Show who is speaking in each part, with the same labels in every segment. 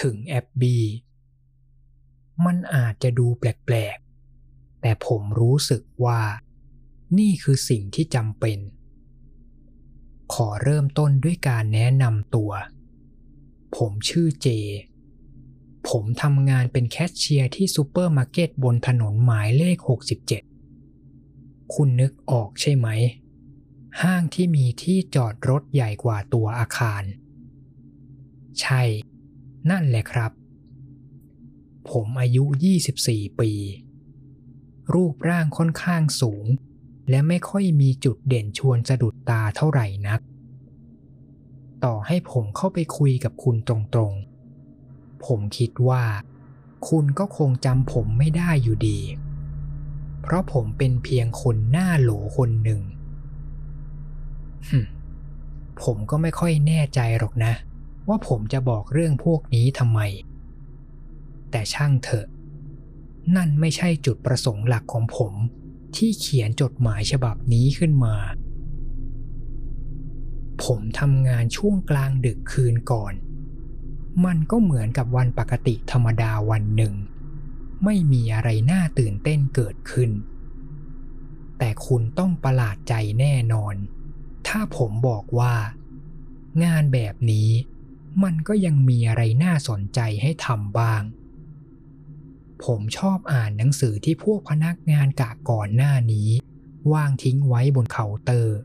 Speaker 1: ถึงแอบบี้มันอาจจะดูแปลกๆ แต่ผมรู้สึกว่า นี่คือสิ่งที่จำเป็น ขอเริ่มต้นด้วยการแนะนำตัว ผมชื่อเจ ผมทำงานเป็นแคชเชียร์ที่ซูเปอร์มาร์เก็ตบนถนนหมายเลข 67 คุณนึกออกใช่ไหม ห้างที่มีที่จอดรถใหญ่กว่าตัวอาคาร ใช่ นั่นแหละครับ ผมอายุ 24 ปี รูปร่างค่อนข้างสูง และไม่ค่อยมีจุดเด่นชวนสะดุดตาเท่าไหร่นัก ต่อให้ผมเข้าไปคุยกับคุณตรงๆ ผมคิดว่า คุณก็คงจำผมไม่ได้อยู่ดี เพราะผมเป็นเพียงคนหน้าโหลคนหนึ่งผมก็ไม่ค่อยแน่ใจหรอกนะ ว่าผมจะบอกเรื่องพวกนี้ทำไม แต่ช่างเถอะ นั่นไม่ใช่จุดประสงค์หลักของผมที่เขียนจดหมายฉบับนี้ขึ้นมา ผมทำงานช่วงกลางดึกคืนก่อน มันก็เหมือนกับวันปกติธรรมดาวันหนึ่ง ไม่มีอะไรน่าตื่นเต้นเกิดขึ้น แต่คุณต้องประหลาดใจแน่นอน ถ้าผมบอกว่า งานแบบนี้ มันก็ยังมีอะไรน่าสนใจให้ทำบ้าง ผมชอบอ่านหนังสือที่พวกพนักงานกะก่อนหน้านี้วางทิ้งไว้บนเคาน์เตอร์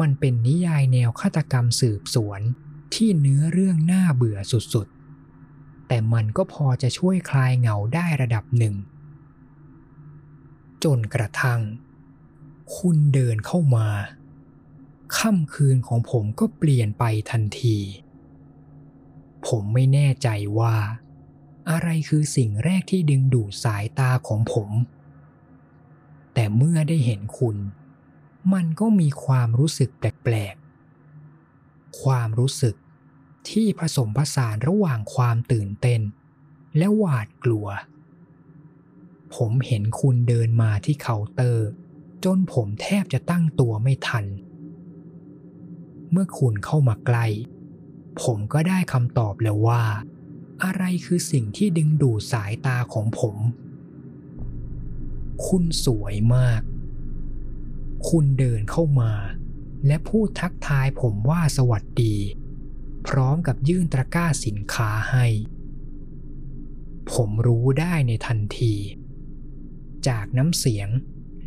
Speaker 1: มันเป็นนิยายแนวฆาตกรรมสืบสวนที่เนื้อเรื่องน่าเบื่อสุดๆ แต่มันก็พอจะช่วยคลายเหงาได้ระดับหนึ่ง จนกระทั่ง คุณเดินเข้ามา ค่ำคืนของผมก็เปลี่ยนไปทันที ผมไม่แน่ใจว่า อะไรคือสิ่งแรกที่ดึงดูดสายตาของผม แต่เมื่อได้เห็นคุณ มันก็มีความรู้สึกแปลกๆ ความรู้สึกที่ผสมผสานระหว่างความตื่นเต้น และหวาดกลัว ผมเห็นคุณเดินมาที่เคาน์เตอร์ จนผมแทบจะตั้งตัวไม่ทัน เมื่อคุณเข้ามาใกล้ผมก็ได้คำตอบแล้วว่า อะไรคือสิ่งที่ดึงดูดสายตาของผม คุณสวยมาก คุณเดินเข้ามา และพูดทักทายผมว่าสวัสดี พร้อมกับยื่นตะกร้าสินค้าให้ ผมรู้ได้ในทันที จากน้ำเสียง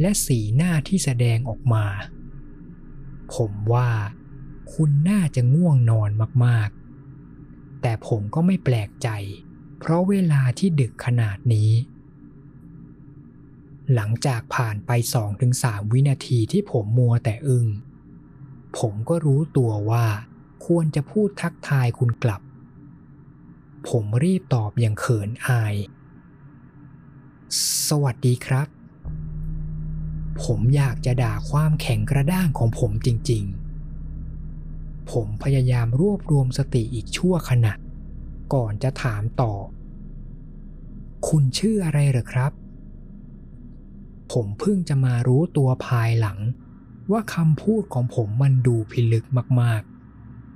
Speaker 1: และสีหน้าที่แสดงออกมา ผมว่า คุณน่าจะง่วงนอนมากๆ แต่ผมก็ไม่แปลกใจ เพราะเวลาที่ดึกขนาดนี้ หลังจากผ่านไปสองถึงสามวินาทีที่ผมมัวแต่อึง้งผมก็รู้ตัวว่าควรจะพูดทักทายคุณกลับ ผมรีบตอบอย่างเขินอาย สวัสดีครับ ผมอยากจะด่าความแข็งกระด้างของผมจริง ๆ ผมพยายามรวบรวมสติอีกชั่วขณะ ก่อนจะถามต่อ คุณชื่ออะไรเหรอครับ ผมเพิ่งจะมารู้ตัวภายหลัง ว่าคำพูดของผมมันดูพิลึกมาก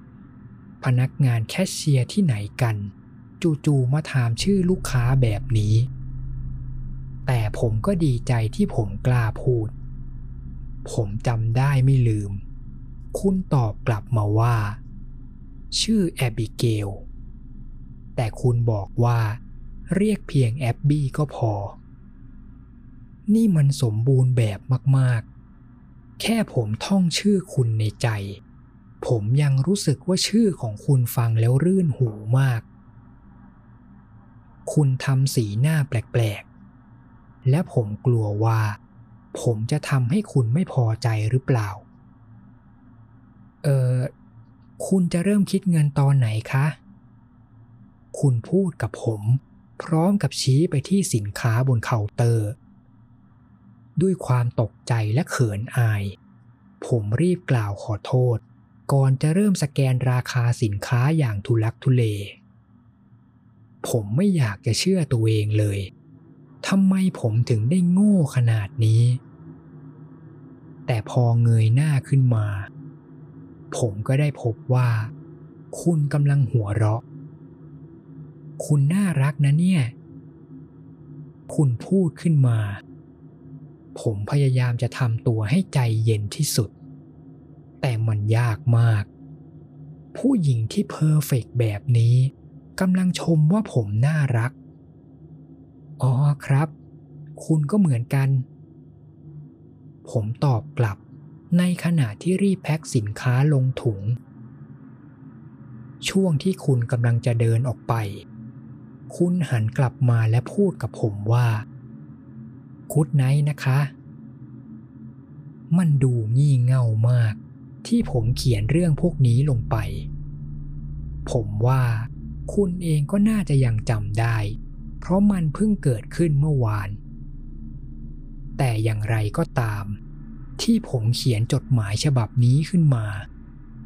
Speaker 1: ๆ พนักงานแคชเชียร์ที่ไหนกัน จู่ๆมาถามชื่อลูกค้าแบบนี้ แต่ผมก็ดีใจที่ผมกล้าพูด ผมจำได้ไม่ลืม คุณตอบกลับมาว่า ชื่อแอบบิเกล แต่คุณบอกว่าเรียกเพียงแอบบี้ก็พอ นี่มันสมบูรณ์แบบมากๆ แค่ผมท่องชื่อคุณในใจ ผมยังรู้สึกว่าชื่อของคุณฟังแล้วรื่นหูมาก คุณทำสีหน้าแปลกๆ และผมกลัวว่า ผมจะทำให้คุณไม่พอใจหรือเปล่า คุณจะเริ่มคิดเงินตอนไหนคะ คุณพูดกับผม พร้อมกับชี้ไปที่สินค้าบนเคาน์เตอร์ ด้วยความตกใจและเขินอาย ผมรีบกล่าวขอโทษ ก่อนจะเริ่มสแกนราคาสินค้าอย่างทุลักทุเล ผมไม่อยากจะเชื่อตัวเองเลย ทำไมผมถึงได้โง่ขนาดนี้ แต่พอเงยหน้าขึ้นมา ผมก็ได้พบว่า คุณกำลังหัวเราะ คุณน่ารักนะเนี่ย คุณพูดขึ้นมา ผมพยายามจะทำตัวให้ใจเย็นที่สุด แต่มันยากมาก ผู้หญิงที่เพอร์เฟกแบบนี้กำลังชมว่าผมน่ารัก อ๋อครับ คุณก็เหมือนกัน ผมตอบกลับ ในขณะที่รีบแพ็คสินค้าลงถุง ช่วงที่คุณกำลังจะเดินออกไป คุณหันกลับมาและพูดกับผมว่าคุดไนนะคะ มันดูงี่เง่ามาก ที่ผมเขียนเรื่องพวกนี้ลงไป ผมว่าคุณเองก็น่าจะยังจำได้ เพราะมันเพิ่งเกิดขึ้นเมื่อวาน แต่อย่างไรก็ตาม ที่ผมเขียนจดหมายฉบับนี้ขึ้นมา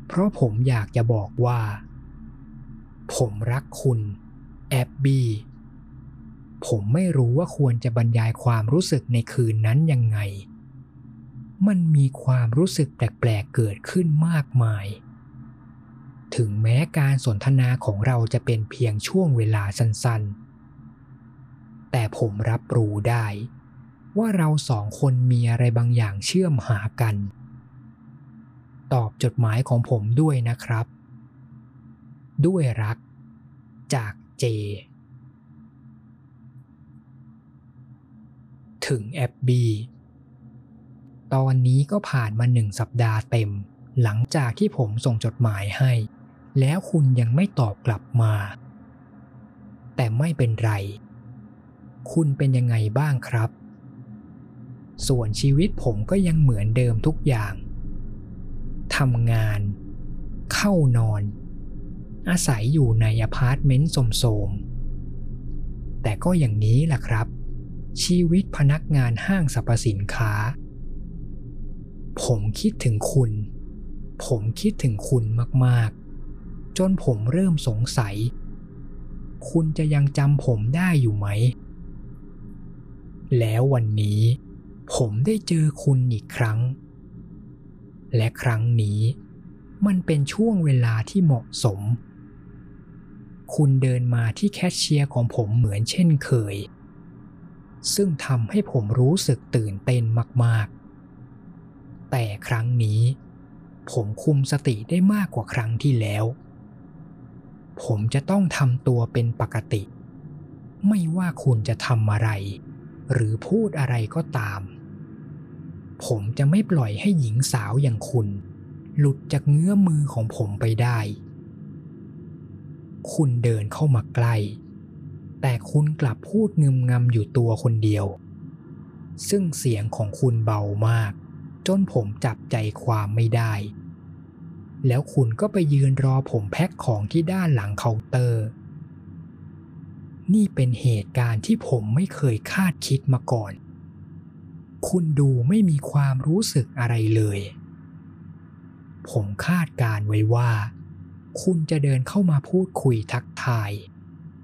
Speaker 1: เพราะผมอยากจะบอกว่า ผมรักคุณ แอบบี้ผมไม่รู้ว่าควรจะบรรยายความรู้สึกในคืนนั้นยังไง มันมีความรู้สึกแปลกๆเกิดขึ้นมากมาย ถึงแม้การสนทนาของเราจะเป็นเพียงช่วงเวลาสั้นๆ แต่ผมรับรู้ได้ ว่าเราสองคนมีอะไรบางอย่างเชื่อมหากัน ตอบจดหมายของผมด้วยนะครับ ด้วยรัก จากเจ ถึงแอบบีตอนนี้ก็ผ่านมาหนึ่งสัปดาห์เต็ม หลังจากที่ผมส่งจดหมายให้ แล้วคุณยังไม่ตอบกลับมา แต่ไม่เป็นไร คุณเป็นยังไงบ้างครับ ส่วนชีวิตผมก็ยังเหมือนเดิมทุกอย่างทำงาน เข้านอน อาศัยอยู่ในอพาร์ตเมนต์โสมๆ แต่ก็อย่างนี้แหละครับ ชีวิตพนักงานห้างสรรพสินค้า ผมคิดถึงคุณ ผมคิดถึงคุณมากๆ จนผมเริ่มสงสัย คุณจะยังจำผมได้อยู่ไหม แล้ววันนี้ ผมได้เจอคุณอีกครั้ง และครั้งนี้มันเป็นช่วงเวลาที่เหมาะสม คุณเดินมาที่แคชเชียร์ของผมเหมือนเช่นเคย ซึ่งทำให้ผมรู้สึกตื่นเต้นมาก ๆ แต่ครั้งนี้ ผมคุมสติได้มากกว่าครั้งที่แล้ว ผมจะต้องทำตัวเป็นปกติ ไม่ว่าคุณจะทำอะไร หรือพูดอะไรก็ตาม ผมจะไม่ปล่อยให้หญิงสาวอย่างคุณ หลุดจากเงื้อมือของผมไปได้ คุณเดินเข้ามาใกล้ แต่คุณกลับพูดงึมงำอยู่ตัวคนเดียว ซึ่งเสียงของคุณเบามาก จนผมจับใจความไม่ได้ แล้วคุณก็ไปยืนรอผมแพ็คของที่ด้านหลังเคาน์เตอร์ นี่เป็นเหตุการณ์ที่ผมไม่เคยคาดคิดมาก่อน คุณดูไม่มีความรู้สึกอะไรเลย ผมคาดการไว้ว่า คุณจะเดินเข้ามาพูดคุยทักทาย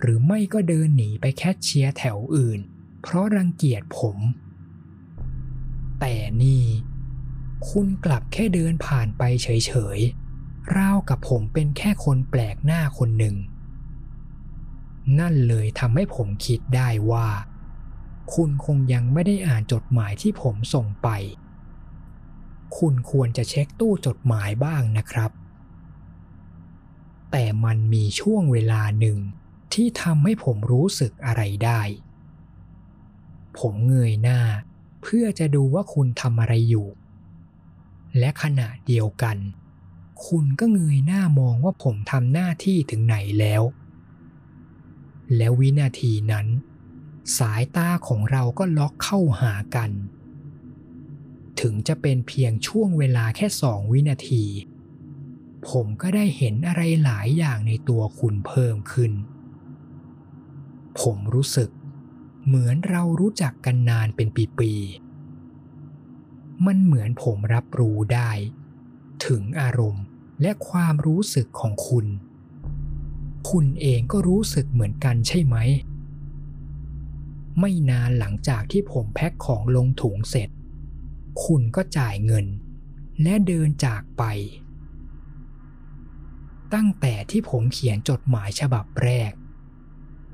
Speaker 1: หรือไม่ก็เดินหนีไปแคชเชียร์แถวอื่น เพราะรังเกียจผม แต่นี่ คุณกลับแค่เดินผ่านไปเฉยๆราวกับผมเป็นแค่คนแปลกหน้าคนหนึ่ง นั่นเลยทำให้ผมคิดได้ว่า คุณคงยังไม่ได้อ่านจดหมายที่ผมส่งไป คุณควรจะเช็คตู้จดหมายบ้างนะครับ แต่มันมีช่วงเวลาหนึ่งที่ทำให้ผมรู้สึกอะไรได้ ผมเงยหน้า เพื่อจะดูว่าคุณทำอะไรอยู่ และขณะเดียวกัน คุณก็เงยหน้ามองว่าผมทำหน้าที่ถึงไหนแล้ว แล้ววินาทีนั้น สายตาของเราก็ล็อกเข้าหากัน ถึงจะเป็นเพียงช่วงเวลาแค่สองวินาที ผมก็ได้เห็นอะไรหลายอย่างในตัวคุณเพิ่มขึ้น ผมรู้สึกเหมือนเรารู้จักกันนานเป็นปีๆ มันเหมือนผมรับรู้ได้ ถึงอารมณ์และความรู้สึกของคุณ คุณเองก็รู้สึกเหมือนกันใช่ไหม ไม่นานหลังจากที่ผมแพ็คของลงถุงเสร็จ คุณก็จ่ายเงิน และเดินจากไป ตั้งแต่ที่ผมเขียนจดหมายฉบับแรก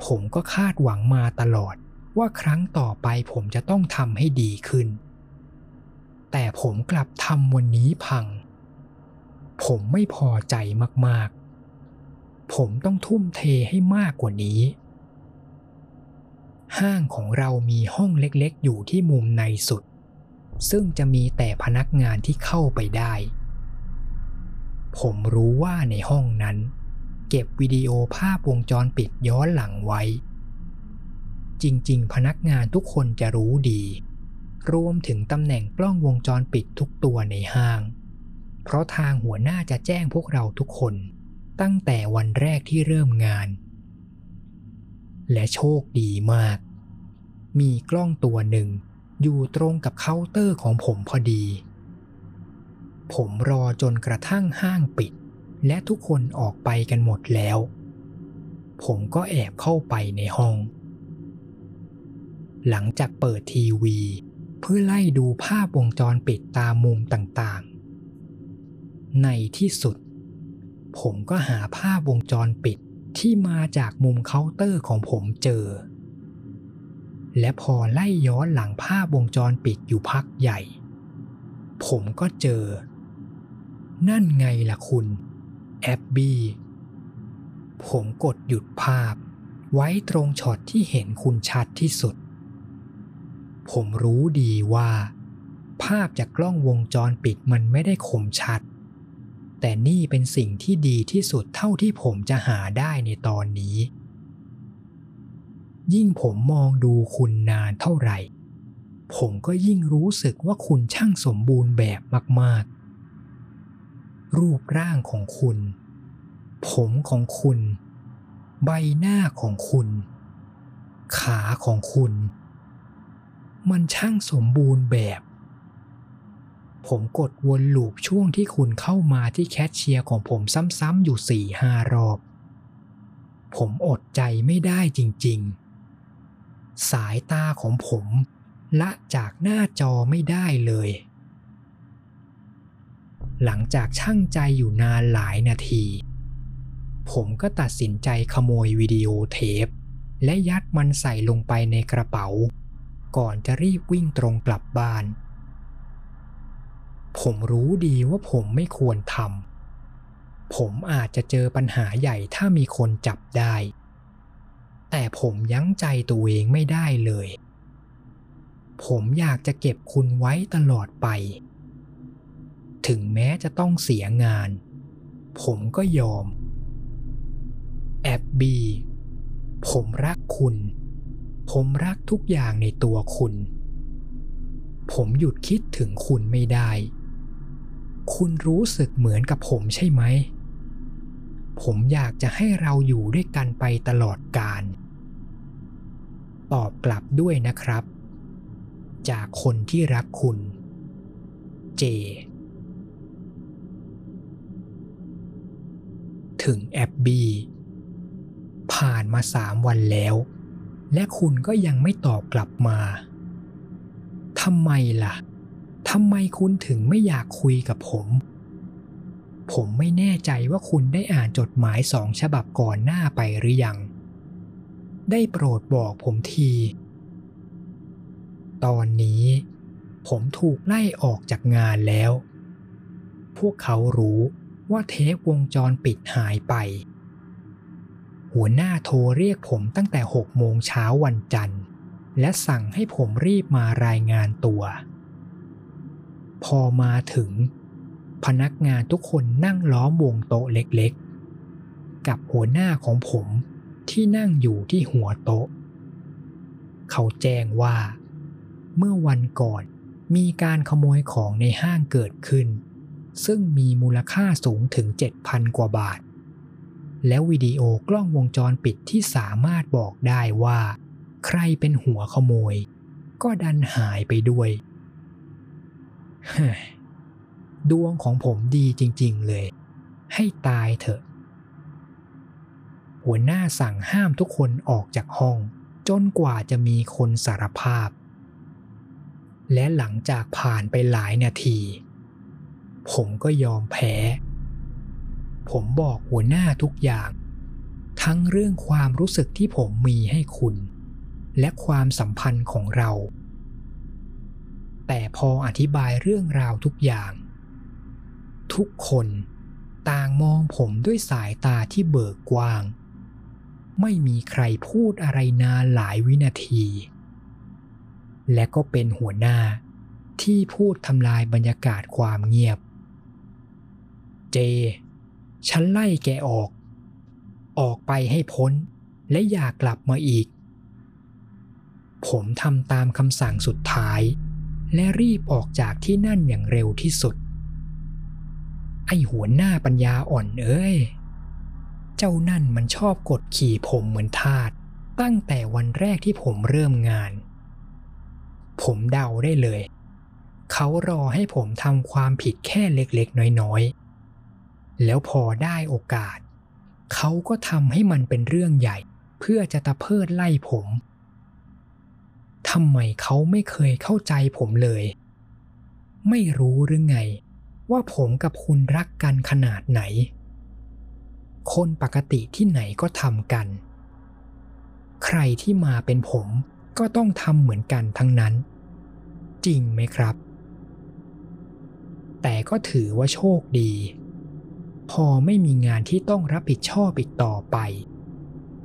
Speaker 1: ผมก็คาดหวังมาตลอดว่าครั้งต่อไปผมจะต้องทำให้ดีขึ้น แต่ผมกลับทำวันนี้พัง ผมไม่พอใจมากๆ ผมต้องทุ่มเทให้มากกว่านี้ ห้างของเรามีห้องเล็กๆ อยู่ที่มุมในสุด ซึ่งจะมีแต่พนักงานที่เข้าไปได้ ผมรู้ว่าในห้องนั้น เก็บวิดีโอภาพวงจรปิดย้อนหลังไว้ จริงๆ พนักงานทุกคนจะรู้ดี รวมถึงตำแหน่งกล้องวงจรปิดทุกตัวในห้าง เพราะทางหัวหน้าจะแจ้งพวกเราทุกคน ตั้งแต่วันแรกที่เริ่มงาน และโชคดีมาก มีกล้องตัวหนึ่งอยู่ตรงกับเคาน์เตอร์ของผมพอดี ผมรอจนกระทั่งห้างปิด และทุกคนออกไปกันหมดแล้ว ผมก็แอบเข้าไปในห้อง หลังจากเปิดทีวี เพื่อไล่ดูภาพวงจรปิดตามมุมต่างๆ ในที่สุด ผมก็หาภาพวงจรปิด ที่มาจากมุมเคาน์เตอร์ของผมเจอ และพอไล่ย้อนหลังภาพวงจรปิดอยู่พักใหญ่ ผมก็เจอ นั่นไงล่ะคุณแอบบี้ผมกดหยุดภาพ ไว้ตรงช็อตที่เห็นคุณชัดที่สุด ผมรู้ดีว่า ภาพจากกล้องวงจรปิดมันไม่ได้คมชัด แต่นี่เป็นสิ่งที่ดีที่สุดเท่าที่ผมจะหาได้ในตอนนี้ ยิ่งผมมองดูคุณนานเท่าไหร่ ผมก็ยิ่งรู้สึกว่าคุณช่างสมบูรณ์แบบมาก ๆ รูปร่างของคุณ ผมของคุณ ใบหน้าของคุณ ขาของคุณ มันช่างสมบูรณ์แบบ ผมกดวนลูปช่วงที่คุณเข้ามาที่แคชเชียร์ของผมซ้ำๆอยู่สี่ห้ารอบ ผมอดใจไม่ได้จริงๆ สายตาของผมละจากหน้าจอไม่ได้เลย หลังจากช่างใจอยู่นานหลายนาที ผมก็ตัดสินใจขโมยวิดีโอเทป และยัดมันใส่ลงไปในกระเป๋า ก่อนจะรีบวิ่งตรงกลับบ้าน ผมรู้ดีว่าผมไม่ควรทำผมอาจจะเจอปัญหาใหญ่ถ้ามีคนจับได้ แต่ผมยั้งใจตัวเองไม่ได้เลย ผมอยากจะเก็บคุณไว้ตลอดไป ถึงแม้จะต้องเสียงาน ผมก็ยอม แอบบี ผมรักคุณ ผมรักทุกอย่างในตัวคุณผมหยุดคิดถึงคุณไม่ได้ คุณรู้สึกเหมือนกับผมใช่ไหม ผมอยากจะให้เราอยู่ด้วยกันไปตลอดกาล ตอบกลับด้วยนะครับ จากคนที่รักคุณ เจ ถึงแอบบีผ่านมาสามวันแล้ว และคุณก็ยังไม่ตอบกลับมา ทำไมล่ะ ทำไมคุณถึงไม่อยากคุยกับผม ผมไม่แน่ใจว่าคุณได้อ่านจดหมายสองฉบับก่อนหน้าไปหรือยัง ได้โปรดบอกผมที ตอนนี้ ผมถูกไล่ออกจากงานแล้ว พวกเขารู้ว่าเทปวงจรปิดหายไป หัวหน้าโทรเรียกผมตั้งแต่หกโมงเช้าวันจันทร์ และสั่งให้ผมรีบมารายงานตัว พอมาถึง พนักงานทุกคนนั่งล้อมวงโต๊ะเล็กๆ กับหัวหน้าของผมที่นั่งอยู่ที่หัวโต๊ะ เขาแจ้งว่า เมื่อวันก่อนมีการขโมยของในห้างเกิดขึ้น ซึ่งมีมูลค่าสูงถึง 7,000 กว่าบาท แล้ววิดีโอกล้องวงจรปิดที่สามารถบอกได้ว่า ใครเป็นหัวขโมย ก็ดันหายไปด้วยเฮ้ย ดวงของผมดีจริง ๆ เลย ให้ตายเถอะ หัวหน้าสั่งห้ามทุกคนออกจากห้อง จนกว่าจะมีคนสารภาพ และหลังจากผ่านไปหลายนาที ผมก็ยอมแพ้ ผมบอกหัวหน้าทุกอย่าง ทั้งเรื่องความรู้สึกที่ผมมีให้คุณ และความสัมพันธ์ของเรา แต่พออธิบายเรื่องราวทุกอย่าง ทุกคนต่างมองผมด้วยสายตาที่เบิกกว้าง ไม่มีใครพูดอะไรนานหลายวินาที และก็เป็นหัวหน้าที่พูดทำลายบรรยากาศความเงียบ เจ ฉันไล่แกออก ออกไปให้พ้นและอย่ากลับมาอีก ผมทำตามคำสั่งสุดท้าย และรีบออกจากที่นั่นอย่างเร็วที่สุด ไอหัวหน้าปัญญาอ่อนเอ้ย เจ้านั่นมันชอบกดขี่ผมเหมือนทาสตั้งแต่วันแรกที่ผมเริ่มงาน ผมเดาได้เลย เขารอให้ผมทำความผิดแค่เล็กๆ น้อยๆ แล้วพอได้โอกาส เขาก็ทำให้มันเป็นเรื่องใหญ่ เพื่อจะตะเพิดไล่ผม ทำไมเขาไม่เคยเข้าใจผมเลย ไม่รู้หรือไง ว่าผมกับคุณรักกันขนาดไหน คนปกติที่ไหนก็ทำกัน ใครที่มาเป็นผมก็ต้องทำเหมือนกันทั้งนั้น จริงไหมครับ แต่ก็ถือว่าโชคดี พอไม่มีงานที่ต้องรับผิดชอบอีกต่อไป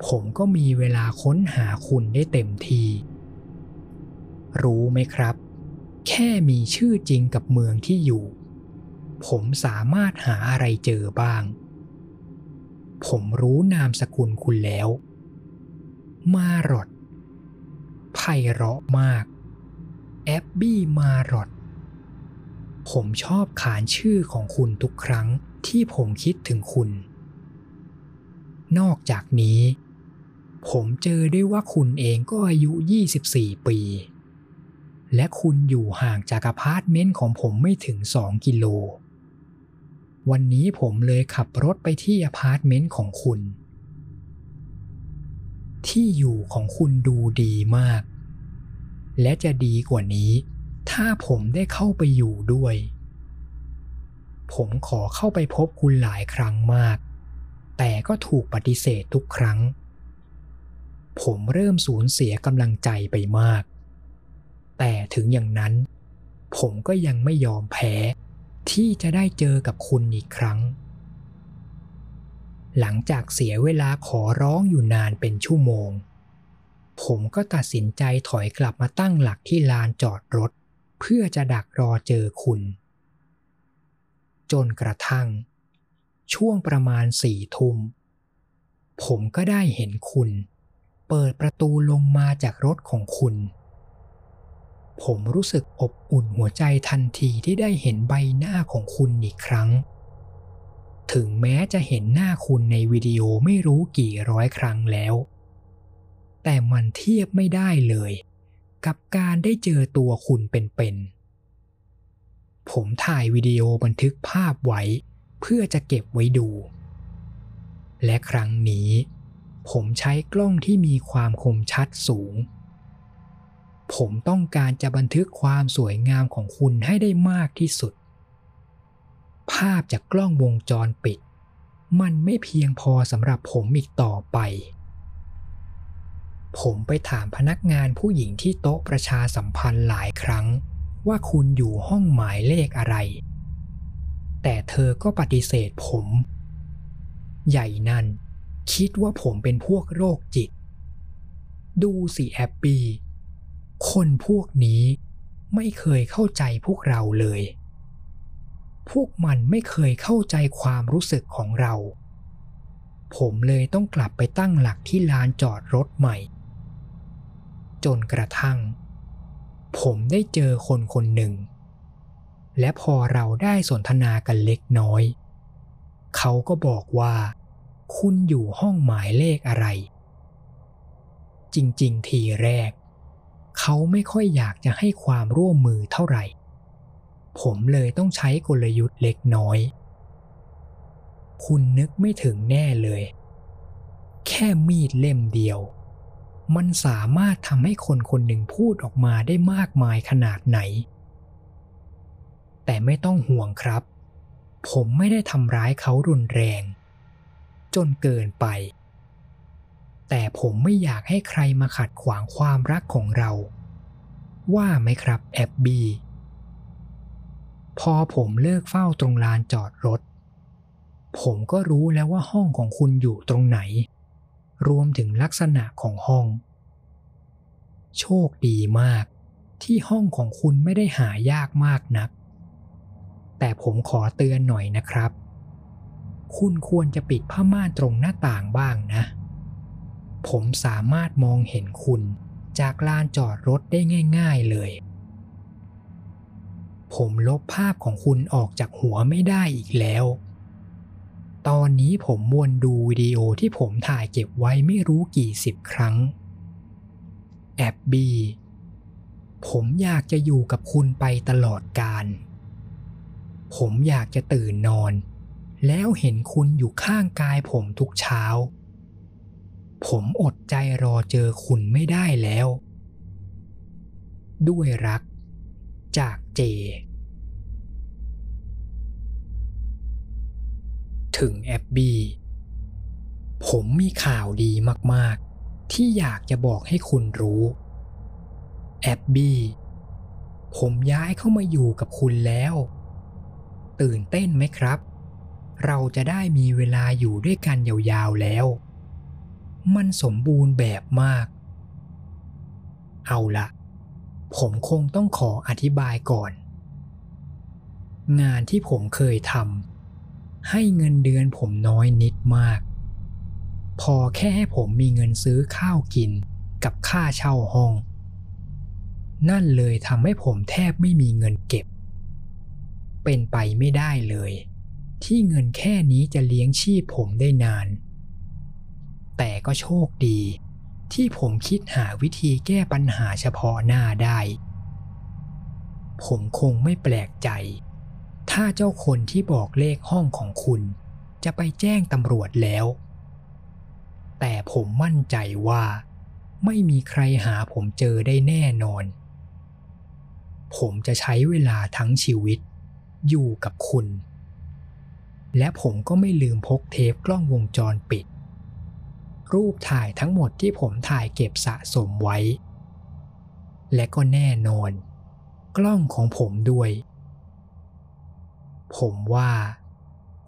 Speaker 1: ผมก็มีเวลาค้นหาคุณได้เต็มที รู้ไหมครับ แค่มีชื่อจริงกับเมืองที่อยู่ ผมสามารถหาอะไรเจอบ้าง ผมรู้นามสกุลคุณแล้ว มารอดไพเราะมาก แอบบี้มารอดผมชอบขานชื่อของคุณทุกครั้งที่ผมคิดถึงคุณ นอกจากนี้ ผมเจอได้ว่าคุณเองก็อายุ 24 ปี และคุณอยู่ห่างจากอพาร์ตเมนต์ของผมไม่ถึง 2 กิโล วันนี้ผมเลยขับรถไปที่อพาร์ตเมนต์ของคุณ ที่อยู่ของคุณดูดีมาก และจะดีกว่านี้ ถ้าผมได้เข้าไปอยู่ด้วย ผมขอเข้าไปพบคุณหลายครั้งมาก แต่ก็ถูกปฏิเสธทุกครั้ง ผมเริ่มสูญเสียกำลังใจไปมาก แต่ถึงอย่างนั้น ผมก็ยังไม่ยอมแพ้ ที่จะได้เจอกับคุณอีกครั้ง หลังจากเสียเวลาขอร้องอยู่นานเป็นชั่วโมง ผมก็ตัดสินใจถอยกลับมาตั้งหลักที่ลานจอดรถ เพื่อจะดักรอเจอคุณ จนกระทั่ง ช่วงประมาณสี่ทุ่มผมก็ได้เห็นคุณ เปิดประตูลงมาจากรถของคุณ ผมรู้สึกอบอุ่นหัวใจทันทีที่ได้เห็นใบหน้าของคุณอีกครั้ง ถึงแม้จะเห็นหน้าคุณในวิดีโอไม่รู้กี่ร้อยครั้งแล้ว แต่มันเทียบไม่ได้เลย กับการได้เจอตัวคุณเป็นๆ ผมถ่ายวิดีโอบันทึกภาพไว้ เพื่อจะเก็บไว้ดู และครั้งนี้ ผมใช้กล้องที่มีความคมชัดสูง ผมต้องการจะบันทึกความสวยงามของคุณให้ได้มากที่สุด ภาพจากกล้องวงจรปิด มันไม่เพียงพอสำหรับผมอีกต่อไป ผมไปถามพนักงานผู้หญิงที่โต๊ะประชาสัมพันธ์หลายครั้ง ว่าคุณอยู่ห้องหมายเลขอะไร แต่เธอก็ปฏิเสธผม ใหญ่นั่นคิดว่าผมเป็นพวกโรคจิต ดูสิแอปปี้ คนพวกนี้ไม่เคยเข้าใจพวกเราเลย พวกมันไม่เคยเข้าใจความรู้สึกของเรา ผมเลยต้องกลับไปตั้งหลักที่ลานจอดรถใหม่ จนกระทั่ง ผมได้เจอคนคนหนึ่ง และพอเราได้สนทนากันเล็กน้อย เขาก็บอกว่า คุณอยู่ห้องหมายเลขอะไร จริง ๆ ทีแรก เขาไม่ค่อยอยากจะให้ความร่วมมือเท่าไหร่ ผมเลยต้องใช้กลยุทธ์เล็กน้อย คุณนึกไม่ถึงแน่เลย แค่มีดเล่มเดียว มันสามารถทำให้คนคนหนึ่งพูดออกมาได้มากมายขนาดไหน แต่ไม่ต้องห่วงครับ ผมไม่ได้ทำร้ายเขารุนแรง จนเกินไป แต่ผมไม่อยากให้ใครมาขัดขวางความรักของเรา ว่าไหมครับแอบบีพอผมเลิกเฝ้าตรงลานจอดรถ ผมก็รู้แล้วว่าห้องของคุณอยู่ตรงไหน รวมถึงลักษณะของห้อง โชคดีมากที่ห้องของคุณไม่ได้หายากมากนัก แต่ผมขอเตือนหน่อยนะครับ คุณควรจะปิดผ้าม่านตรงหน้าต่างบ้างนะ ผมสามารถมองเห็นคุณจากลานจอดรถได้ง่าย ๆเลย ผมลบภาพของคุณออกจากหัวไม่ได้อีกแล้ว ตอนนี้ผมวนดูวิดีโอที่ผมถ่ายเก็บไว้ไม่รู้กี่สิบครั้ง แอบบีผมอยากจะอยู่กับคุณไปตลอดกาลผมอยากจะตื่นนอน แล้วเห็นคุณอยู่ข้างกายผมทุกเช้า ผมอดใจรอเจอคุณไม่ได้แล้ว ด้วยรัก จากเจ ถึงแอบบีผมมีข่าวดีมาก ๆ ที่อยากจะบอกให้คุณรู้แอบบี้ผมย้ายเข้ามาอยู่กับคุณแล้ว ตื่นเต้นไหมครับ เราจะได้มีเวลาอยู่ด้วยกันยาวๆแล้ว มันสมบูรณ์แบบมาก เอาละผมคงต้องขออธิบายก่อน งานที่ผมเคยทำให้เงินเดือนผมน้อยนิดมาก พอแค่ให้ผมมีเงินซื้อข้าวกินกับค่าเช่าห้อง นั่นเลยทำให้ผมแทบไม่มีเงินเก็บ เป็นไปไม่ได้เลย ที่เงินแค่นี้จะเลี้ยงชีพผมได้นาน แต่ก็โชคดี ที่ผมคิดหาวิธีแก้ปัญหาเฉพาะหน้าได้ ผมคงไม่แปลกใจ ถ้าเจ้าคนที่บอกเลขห้องของคุณ จะไปแจ้งตำรวจแล้ว แต่ผมมั่นใจว่า ไม่มีใครหาผมเจอได้แน่นอน ผมจะใช้เวลาทั้งชีวิต อยู่กับคุณและผมก็ไม่ลืมพกเทปกล้องวงจรปิด รูปถ่ายทั้งหมดที่ผมถ่ายเก็บสะสมไว้ และก็แน่นอน กล้องของผมด้วย ผมว่า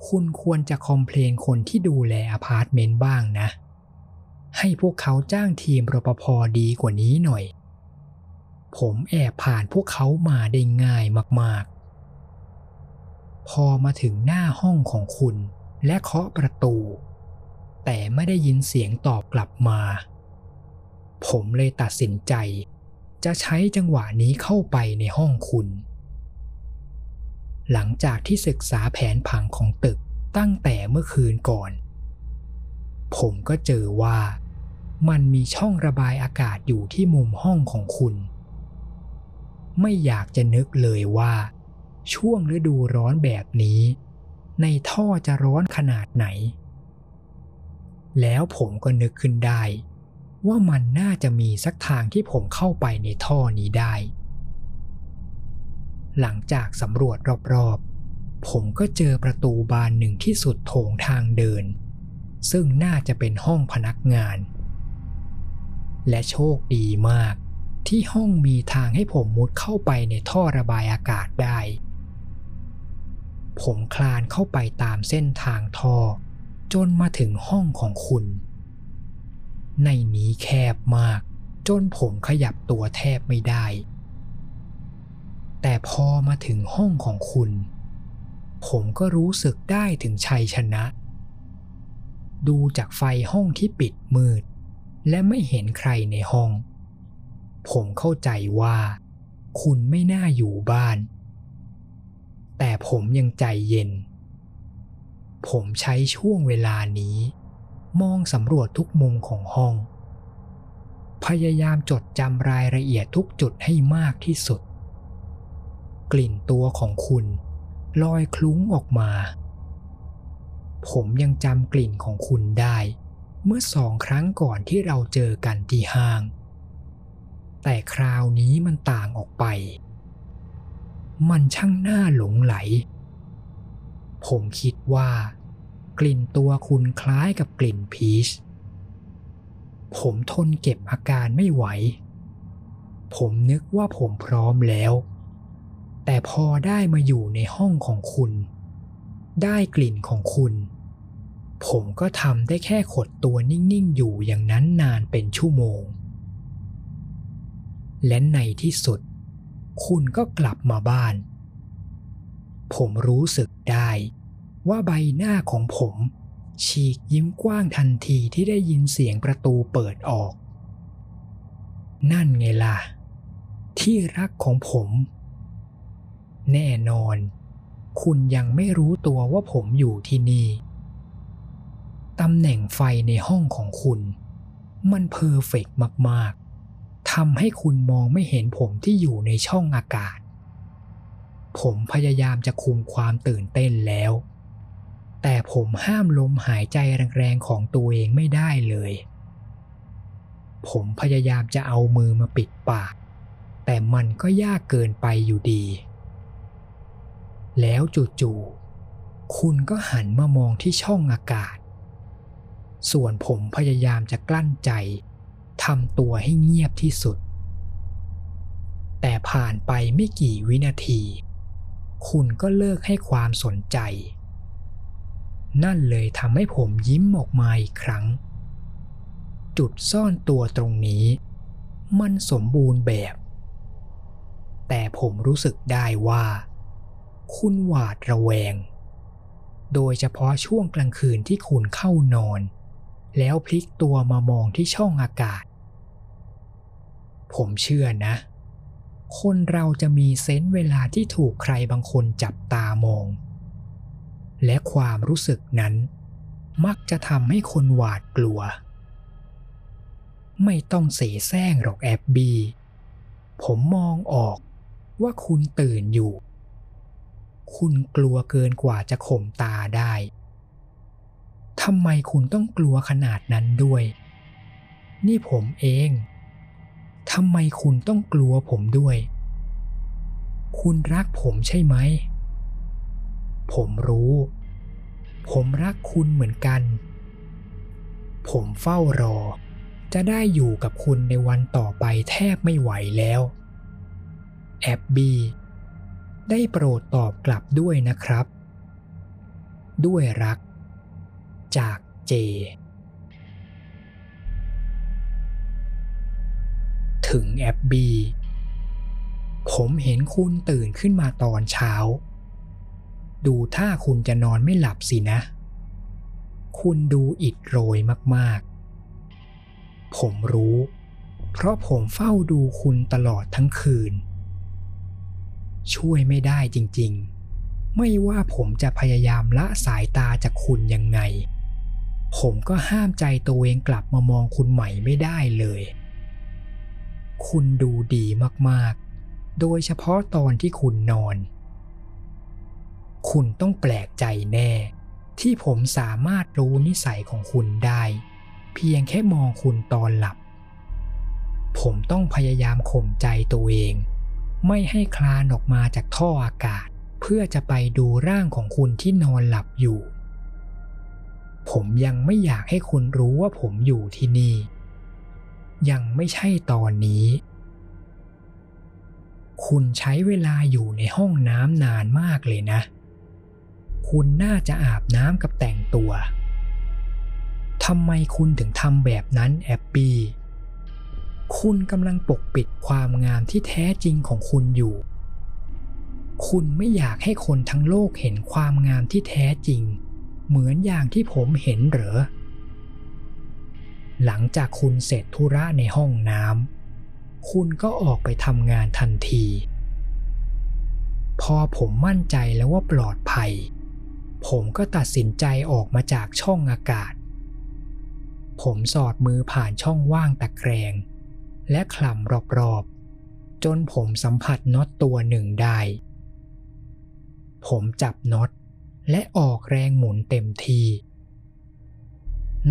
Speaker 1: คุณควรจะ complain คนที่ดูแลอพาร์ตเมนต์บ้างนะ ให้พวกเขาจ้างทีมรปภดีกว่านี้หน่อย ผมแอบผ่านพวกเขามาได้ง่ายมากๆ พอมาถึงหน้าห้องของคุณและเคาะประตู แต่ไม่ได้ยินเสียงตอบกลับมา ผมเลยตัดสินใจ จะใช้จังหวะนี้เข้าไปในห้องคุณ หลังจากที่ศึกษาแผนผังของตึกตั้งแต่เมื่อคืนก่อน ผมก็เจอว่ามันมีช่องระบายอากาศอยู่ที่มุมห้องของคุณ ไม่อยากจะนึกเลยว่า ช่วงฤดูร้อนแบบนี้ ในท่อจะร้อนขนาดไหน แล้วผมก็นึกขึ้นได้ ว่ามันน่าจะมีสักทางที่ผมเข้าไปในท่อนี้ได้ หลังจากสำรวจรอบๆ ผมก็เจอประตูบานหนึ่งที่สุดโถงทางเดิน ซึ่งน่าจะเป็นห้องพนักงาน และโชคดีมาก ที่ห้องมีทางให้ผมมุดเข้าไปในท่อระบายอากาศได้ ผมคลานเข้าไปตามเส้นทางท่อ จนมาถึงห้องของคุณ ในนี้แคบมาก จนผมขยับตัวแทบไม่ได้ แต่พอมาถึงห้องของคุณ ผมก็รู้สึกได้ถึงชัยชนะ ดูจากไฟห้องที่ปิดมืด และไม่เห็นใครในห้อง ผมเข้าใจว่า คุณไม่น่าอยู่บ้าน แต่ผมยังใจเย็น ผมใช้ช่วงเวลานี้ มองสำรวจทุกมุมของห้อง พยายามจดจำรายละเอียดทุกจุดให้มากที่สุด กลิ่นตัวของคุณลอยคลุ้งออกมา ผมยังจำกลิ่นของคุณได้ เมื่อสองครั้งก่อนที่เราเจอกันที่ห้าง แต่คราวนี้มันต่างออกไป มันช่างน่าหลงไหล ผมคิดว่า กลิ่นตัวคุณคล้ายกับกลิ่นพีช ผมทนเก็บอาการไม่ไหว ผมนึกว่าผมพร้อมแล้ว แต่พอได้มาอยู่ในห้องของคุณ ได้กลิ่นของคุณ ผมก็ทำได้แค่ขดตัวนิ่งๆอยู่อย่างนั้นนานเป็นชั่วโมง และในที่สุด คุณก็กลับมาบ้าน ผมรู้สึกได้ ว่าใบหน้าของผม ฉีกยิ้มกว้างทันทีที่ได้ยินเสียงประตูเปิดออก นั่นไงล่ะ ที่รักของผม แน่นอน คุณยังไม่รู้ตัวว่าผมอยู่ที่นี่ตำแหน่งไฟในห้องของคุณ มันเพอร์เฟกมาก ๆทำให้คุณมองไม่เห็นผมที่อยู่ในช่องอากาศ ผมพยายามจะคุมความตื่นเต้นแล้ว แต่ผมห้ามลมหายใจแรงๆของตัวเองไม่ได้เลย ผมพยายามจะเอามือมาปิดปาก แต่มันก็ยากเกินไปอยู่ดี แล้วจู่ๆคุณก็หันมามองที่ช่องอากาศ ส่วนผมพยายามจะกลั้นใจทำตัวให้เงียบที่สุด แต่ผ่านไปไม่กี่วินาที คุณก็เลิกให้ความสนใจ นั่นเลยทำให้ผมยิ้มออกมาอีกครั้ง จุดซ่อนตัวตรงนี้ มันสมบูรณ์แบบ แต่ผมรู้สึกได้ว่า คุณหวาดระแวง โดยเฉพาะช่วงกลางคืนที่คุณเข้านอน แล้วพลิกตัวมามองที่ช่องอากาศ ผมเชื่อนะ คนเราจะมีเซนส์เวลาที่ถูกใครบางคนจับตามอง และความรู้สึกนั้น มักจะทำให้คนหวาดกลัว ไม่ต้องเสแสร้งหรอกแอบบี ผมมองออกว่าคุณตื่นอยู่ คุณกลัวเกินกว่าจะข่มตาได้ทำไมคุณต้องกลัวขนาดนั้นด้วย นี่ผมเอง ทำไมคุณต้องกลัวผมด้วย คุณรักผมใช่ไหม ผมรู้ ผมรักคุณเหมือนกัน ผมเฝ้ารอ จะได้อยู่กับคุณในวันต่อไปแทบไม่ไหวแล้ว แอบบีได้โปรดตอบกลับด้วยนะครับ ด้วยรัก จากเจ ถึงแอบบีผมเห็นคุณตื่นขึ้นมาตอนเช้า ดูถ้าคุณจะนอนไม่หลับสินะ คุณดูอิดโรยมากๆ ผมรู้ เพราะผมเฝ้าดูคุณตลอดทั้งคืน ช่วยไม่ได้จริงๆ ไม่ว่าผมจะพยายามละสายตาจากคุณยังไง ผมก็ห้ามใจตัวเองกลับมามองคุณใหม่ไม่ได้เลย คุณดูดีมากๆ โดยเฉพาะตอนที่คุณนอน คุณต้องแปลกใจแน่ ที่ผมสามารถรู้นิสัยของคุณได้ เพียงแค่มองคุณตอนหลับ ผมต้องพยายามข่มใจตัวเอง ไม่ให้คลานออกมาจากท่ออากาศ เพื่อจะไปดูร่างของคุณที่นอนหลับอยู่ ผมยังไม่อยากให้คุณรู้ว่าผมอยู่ที่นี่ ยังไม่ใช่ตอนนี้ คุณใช้เวลาอยู่ในห้องน้ำนานมากเลยนะ คุณน่าจะอาบน้ำกับแต่งตัวทำไมคุณถึงทำแบบนั้นแอบปี้ คุณกำลังปกปิดความงามที่แท้จริงของคุณอยู่ คุณไม่อยากให้คนทั้งโลกเห็นความงามที่แท้จริง เหมือนอย่างที่ผมเห็นเหรอ หลังจากคุณเสร็จธุระในห้องน้ำคุณก็ออกไปทำงานทันที พอผมมั่นใจแล้วว่าปลอดภัย ผมก็ตัดสินใจออกมาจากช่องอากาศ ผมสอดมือผ่านช่องว่างตะแกรงและคลำรอบๆ จนผมสัมผัสน็อตตัวหนึ่งได้ ผมจับน็อตและออกแรงหมุนเต็มที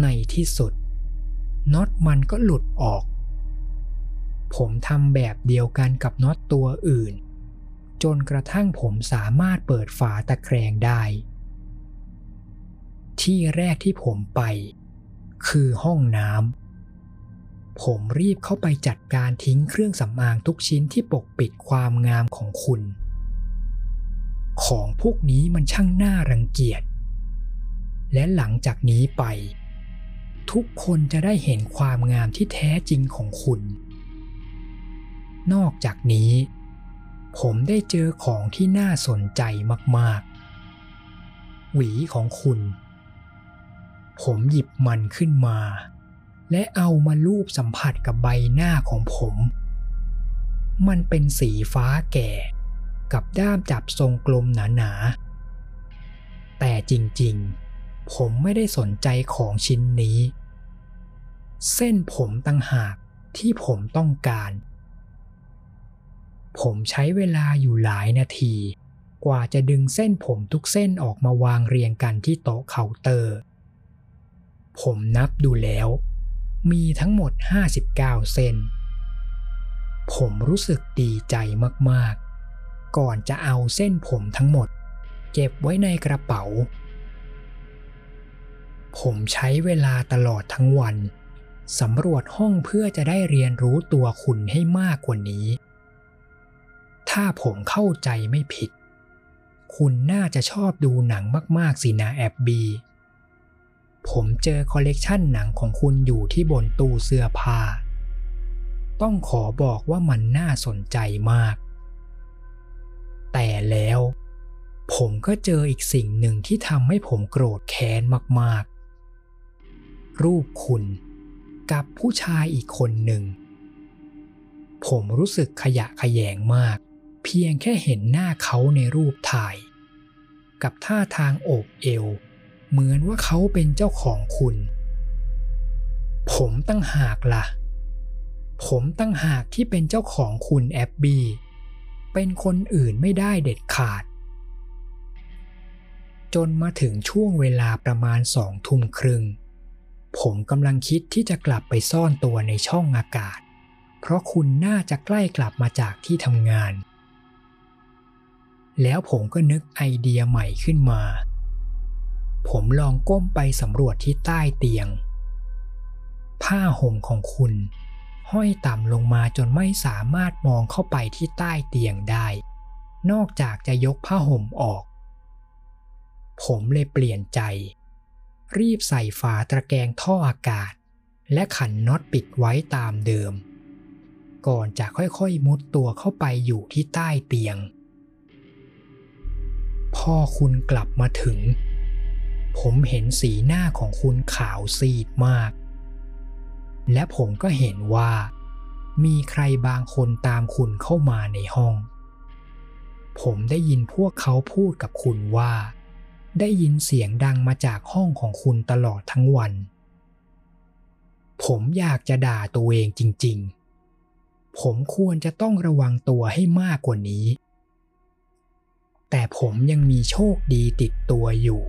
Speaker 1: ในที่สุด น็อตมันก็หลุดออก ผมทำแบบเดียวกันกับน็อตตัวอื่น จนกระทั่งผมสามารถเปิดฝาตะแกรงได้ ที่แรกที่ผมไป คือห้องน้ำ ผมรีบเข้าไปจัดการทิ้งเครื่องสำอางทุกชิ้นที่ปกปิดความงามของคุณ ของพวกนี้มันช่างน่ารังเกียจและหลังจากนี้ไป ทุกคนจะได้เห็นความงามที่แท้จริงของคุณ นอกจากนี้ ผมได้เจอของที่น่าสนใจมากๆ หวีของคุณ ผมหยิบมันขึ้นมา และเอามาลูบสัมผัสกับใบหน้าของผม มันเป็นสีฟ้าแก่ กับด้ามจับทรงกลมหนาๆ แต่จริงๆผมไม่ได้สนใจของชิ้นนี้ เส้นผมตั้งหากที่ผมต้องการ ผมใช้เวลาอยู่หลายนาที กว่าจะดึงเส้นผมทุกเส้นออกมาวางเรียงกันที่โต๊ะเคาน์เตอร์ ผมนับดูแล้ว มีทั้งหมด 59 เส้น ผมรู้สึกดีใจมากๆ ก่อนจะเอาเส้นผมทั้งหมด เก็บไว้ในกระเป๋า ผมใช้เวลาตลอดทั้งวัน สำรวจห้องเพื่อจะได้เรียนรู้ตัวคุณให้มากกว่านี้ ถ้าผมเข้าใจไม่ผิด คุณน่าจะชอบดูหนังมากๆสินะแอบบีผมเจอคอลเลกชันหนังของคุณอยู่ที่บนตู้เสื้อผ้า ต้องขอบอกว่ามันน่าสนใจมาก แต่แล้ว ผมก็เจออีกสิ่งหนึ่งที่ทำให้ผมโกรธแค้นมากๆ รูปคุณ กับผู้ชายอีกคนหนึ่ง ผมรู้สึกขยะขยงมาก เพียงแค่เห็นหน้าเขาในรูปถ่าย กับท่าทางโอบเอว เหมือนว่าเขาเป็นเจ้าของคุณ ผมตั้งหากละ่ะ ผมตั้งหากที่เป็นเจ้าของคุณแอบบี้เป็นคนอื่นไม่ได้เด็ดขาด จนมาถึงช่วงเวลาประมาณสองทุ่มครึ่ง ผมกำลังคิดที่จะกลับไปซ่อนตัวในช่องอากาศ เพราะคุณน่าจะใกล้กลับมาจากที่ทำงาน แล้วผมก็นึกไอเดียใหม่ขึ้นมา ผมลองก้มไปสำรวจที่ใต้เตียง ผ้าห่มของคุณ ห้อยต่ำลงมาจนไม่สามารถมองเข้าไปที่ใต้เตียงได้ นอกจากจะยกผ้าห่มออก ผมเลยเปลี่ยนใจ รีบใส่ฝาตะแกรงท่ออากาศ และขันน็อตปิดไว้ตามเดิม ก่อนจะค่อยๆมุดตัวเข้าไปอยู่ที่ใต้เตียง พ่อคุณกลับมาถึง ผมเห็นสีหน้าของคุณขาวซีดมาก และผมก็เห็นว่า มีใครบางคนตามคุณเข้ามาในห้อง ผมได้ยินพวกเขาพูดกับคุณว่า ได้ยินเสียงดังมาจากห้องของคุณตลอดทั้งวัน ผมอยากจะด่าตัวเองจริง ๆ ผมควรจะต้องระวังตัวให้มากกว่านี้ แต่ผมยังมีโชคดีติดตัวอยู่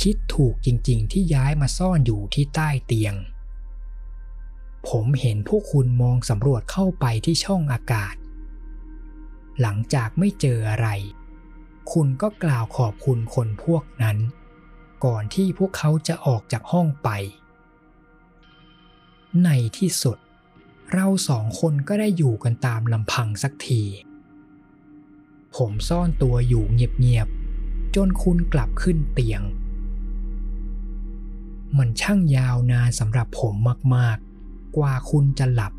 Speaker 1: คิดถูกจริงๆ ที่ย้ายมาซ่อนอยู่ที่ใต้เตียง ผมเห็นพวกคุณมองสำรวจเข้าไปที่ช่องอากาศ หลังจากไม่เจออะไร คุณก็กล่าวขอบคุณคนพวกนั้น ก่อนที่พวกเขาจะออกจากห้องไป ในที่สุด เราสองคนก็ได้อยู่กันตามลำพังสักที ผมซ่อนตัวอยู่เงียบๆ จนคุณกลับขึ้นเตียง มันช่างยาวนานสำหรับผมมากๆ กว่าคุณจะหลับ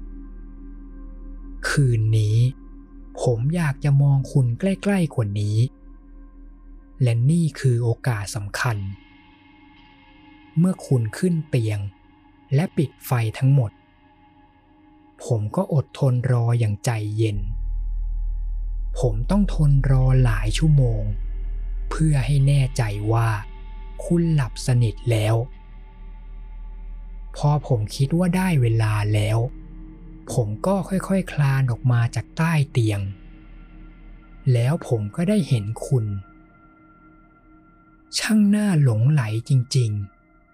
Speaker 1: คืนนี้ผมอยากจะมองคุณใกล้ ๆ กว่านี้ และนี่คือโอกาสสำคัญ เมื่อคุณขึ้นเตียง และปิดไฟทั้งหมด ผมก็อดทนรออย่างใจเย็น ผมต้องทนรอหลายชั่วโมง เพื่อให้แน่ใจว่า คุณหลับสนิทแล้ว พอผมคิดว่าได้เวลาแล้ว ผมก็ค่อยๆคคลานออกมาจากใต้เตียง แล้วผมก็ได้เห็นคุณ ช่างหน้าหลงไหลจริง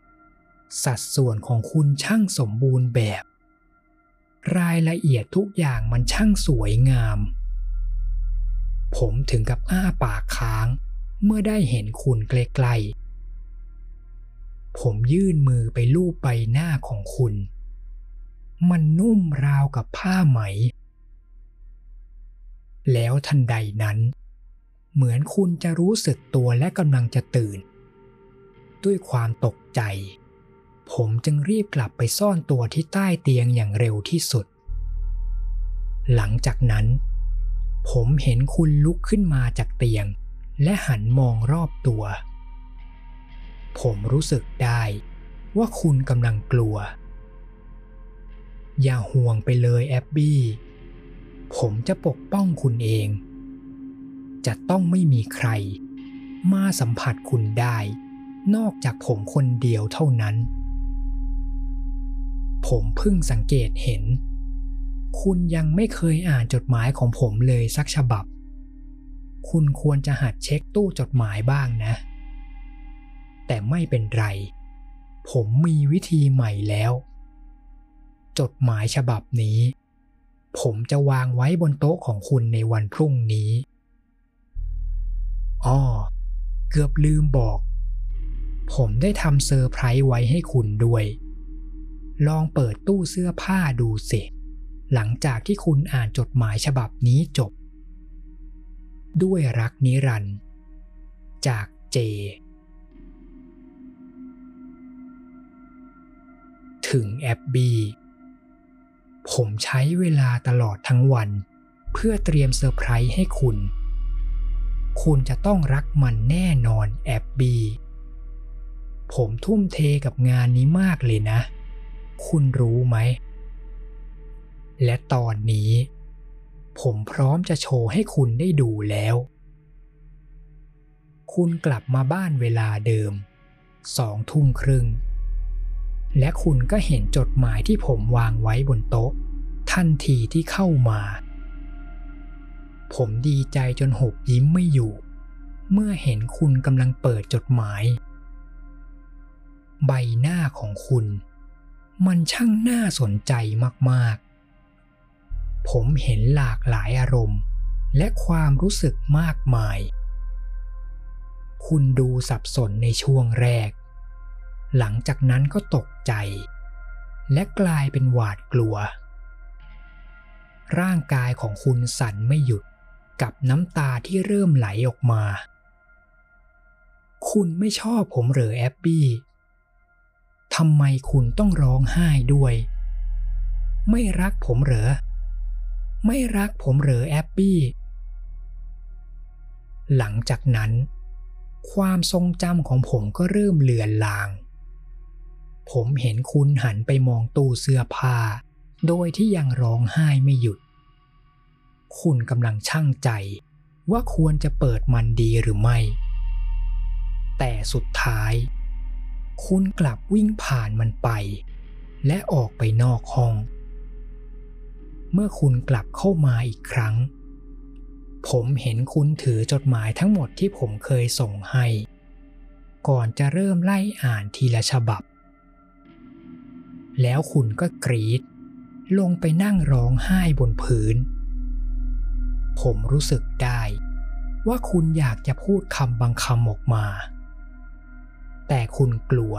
Speaker 1: ๆ สัดส่วนของคุณช่างสมบูรณ์แบบ รายละเอียดทุกอย่างมันช่างสวยงาม ผมถึงกับอ้าปากค้างเมื่อได้เห็นคุณใกล้ๆผมยื่นมือไปลูบใบหน้าของคุณ มันนุ่มราวกับผ้าไหม แล้วทันใดนั้น เหมือนคุณจะรู้สึกตัวและกำลังจะตื่น ด้วยความตกใจ ผมจึงรีบกลับไปซ่อนตัวที่ใต้เตียงอย่างเร็วที่สุด หลังจากนั้น ผมเห็นคุณลุกขึ้นมาจากเตียง และหันมองรอบตัว ผมรู้สึกได้ว่าคุณกำลังกลัว อย่าห่วงไปเลยแอบบี้ ผมจะปกป้องคุณเอง จะต้องไม่มีใคร มาสัมผัสคุณได้ นอกจากผมคนเดียวเท่านั้น ผมเพิ่งสังเกตเห็น คุณยังไม่เคยอ่านจดหมายของผมเลยสักฉบับ คุณควรจะหัดเช็คตู้จดหมายบ้างนะ แต่ไม่เป็นไร ผมมีวิธีใหม่แล้ว จดหมายฉบับนี้ผมจะวางไว้บนโต๊ะของคุณในวันพรุ่งนี้ อ้อ เกือบลืมบอก ผมได้ทำเซอร์ไพรส์ไว้ให้คุณด้วย ลองเปิดตู้เสื้อผ้าดูสิ หลังจากที่คุณอ่านจดหมายฉบับนี้จบ ด้วยรักนิรันด์จากเจ ถึงแอบบีผมใช้เวลาตลอดทั้งวัน เพื่อเตรียมเซอร์ไพรส์ให้คุณ คุณจะต้องรักมันแน่นอนแอบบี ผมทุ่มเทกับงานนี้มากเลยนะ คุณรู้ไหม และตอนนี้ ผมพร้อมจะโชว์ให้คุณได้ดูแล้ว คุณกลับมาบ้านเวลาเดิม สองทุ่มครึ่ง และคุณก็เห็นจดหมายที่ผมวางไว้บนโต๊ะ ทันทีที่เข้ามา ผมดีใจจนหกยิ้มไม่อยู่ เมื่อเห็นคุณกำลังเปิดจดหมาย ใบหน้าของคุณ มันช่างน่าสนใจมากๆ ผมเห็นหลากหลายอารมณ์ และความรู้สึกมากมาย คุณดูสับสนในช่วงแรก หลังจากนั้นก็ตกใจ และกลายเป็นหวาดกลัวร่างกายของคุณสั่นไม่หยุด กับน้ำตาที่เริ่มไหลออกมา คุณไม่ชอบผมเหรอแอบบี้ทำไมคุณต้องร้องไห้ด้วย ไม่รักผมเหรอ ไม่รักผมเหรอแอบบี้ หลังจากนั้น ความทรงจำของผมก็เริ่มเลือนลาง ผมเห็นคุณหันไปมองตู้เสื้อผ้า โดยที่ยังร้องไห้ไม่หยุด คุณกำลังช่างใจว่าควรจะเปิดมันดีหรือไม่ แต่สุดท้าย คุณกลับวิ่งผ่านมันไป และออกไปนอกห้อง เมื่อคุณกลับเข้ามาอีกครั้ง ผมเห็นคุณถือจดหมายทั้งหมดที่ผมเคยส่งให้ ก่อนจะเริ่มไล่อ่านทีละฉบับ แล้วคุณก็กรีดลงไปนั่งร้องไห้บนพื้น ผมรู้สึกได้ ว่าคุณอยากจะพูดคำบางคำออกมา แต่คุณกลัว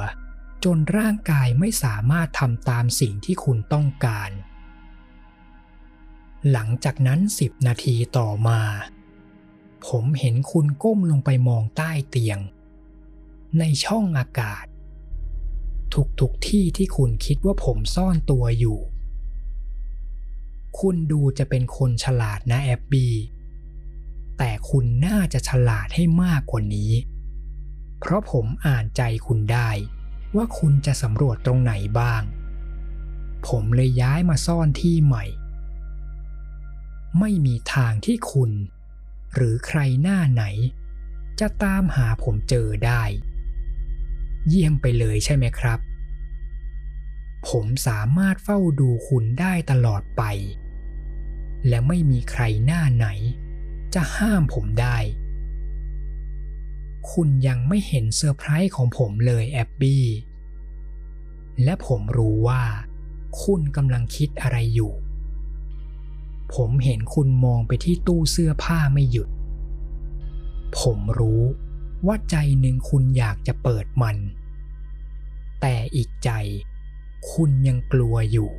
Speaker 1: จนร่างกายไม่สามารถทำตามสิ่งที่คุณต้องการ หลังจากนั้นสิบนาทีต่อมา ผมเห็นคุณก้มลงไปมองใต้เตียง ในช่องอากาศ ทุกๆทที่ที่คุณคิดว่าผมซ่อนตัวอยู่ คุณดูจะเป็นคนฉลาดนะแอบบี้แต่คุณน่าจะฉลาดให้มากกว่านี้ เพราะผมอ่านใจคุณได้ว่าคุณจะสำรวจตรงไหนบ้าง ผมเลยย้ายมาซ่อนที่ใหม่ ไม่มีทางที่คุณ หรือใครหน้าไหน จะตามหาผมเจอได้ เยี่ยมไปเลยใช่ไหมครับ ผมสามารถเฝ้าดูคุณได้ตลอดไป และไม่มีใครหน้าไหน จะห้ามผมได้ คุณยังไม่เห็นเซอร์ไพรส์ของผมเลยแอบบี้ และผมรู้ว่า คุณกำลังคิดอะไรอยู่ ผมเห็นคุณมองไปที่ตู้เสื้อผ้าไม่หยุด ผมรู้ว่าใจหนึ่งคุณอยากจะเปิดมัน แต่อีกใจคุณยังกลัวอยู่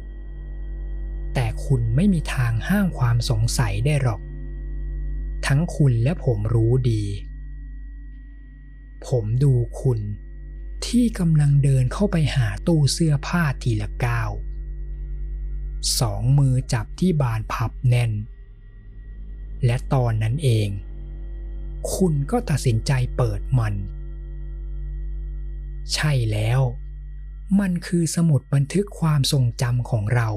Speaker 1: แต่คุณไม่มีทางห้ามความสงสัยได้หรอก ทั้งคุณและผมรู้ดี ผมดูคุณ ที่กำลังเดินเข้าไปหาตู้เสื้อผ้าทีละก้าวสองมือจับที่บานพับแน่น และตอนนั้นเอง คุณก็ตัดสินใจเปิดมัน ใช่แล้ว มันคือสมุดบันทึกความทรงจำของเรา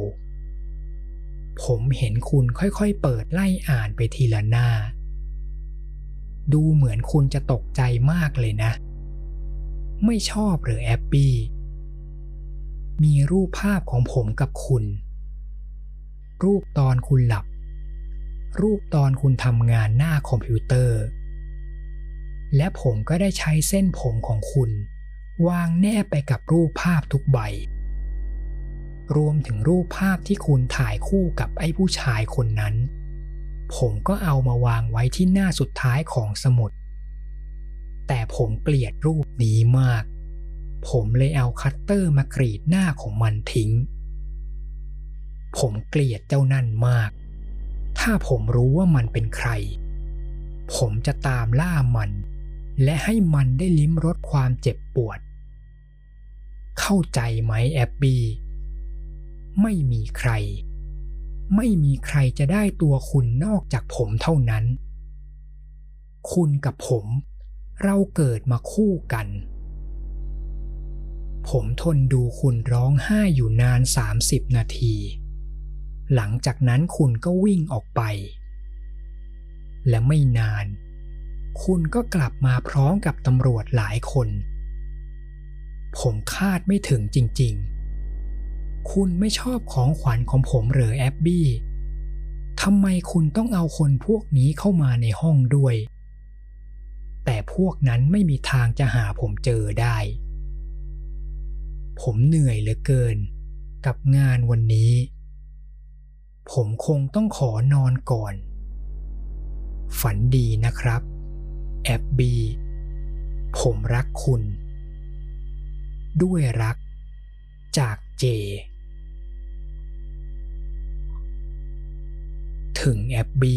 Speaker 1: ผมเห็นคุณค่อยๆเปิดไล่อ่านไปทีละหน้า ดูเหมือนคุณจะตกใจมากเลยนะ ไม่ชอบหรือแอบบี้ มีรูปภาพของผมกับคุณ รูปตอนคุณหลับ รูปตอนคุณทำงานหน้าคอมพิวเตอร์ และผมก็ได้ใช้เส้นผมของคุณ วางแนบไปกับรูปภาพทุกใบ รวมถึงรูปภาพที่คุณถ่ายคู่กับไอ้ผู้ชายคนนั้น ผมก็เอามาวางไว้ที่หน้าสุดท้ายของสมุด แต่ผมเกลียดรูปนี้มาก ผมเลยเอาคัตเตอร์มากรีดหน้าของมันทิ้ง ผมเกลียดเจ้านั่นมาก ถ้าผมรู้ว่ามันเป็นใคร ผมจะตามล่ามัน และให้มันได้ลิ้มรสความเจ็บปวด เข้าใจไหมแอบบี้ ไม่มีใคร ไม่มีใครจะได้ตัวคุณนอกจากผมเท่านั้น คุณกับผม เราเกิดมาคู่กัน ผมทนดูคุณร้องไห้อยู่นาน 30 นาที หลังจากนั้นคุณก็วิ่งออกไป และไม่นาน คุณก็กลับมาพร้อมกับตำรวจหลายคน ผมคาดไม่ถึงจริง ๆ คุณไม่ชอบของขวัญของผมหรือแอบบี้ทำไมคุณต้องเอาคนพวกนี้เข้ามาในห้องด้วย แต่พวกนั้นไม่มีทางจะหาผมเจอได้ ผมเหนื่อยเหลือเกิน กับงานวันนี้ ผมคงต้องขอนอนก่อน ฝันดีนะครับ แอบบีผมรักคุณ ด้วยรักจากเจ ถึงแอบบี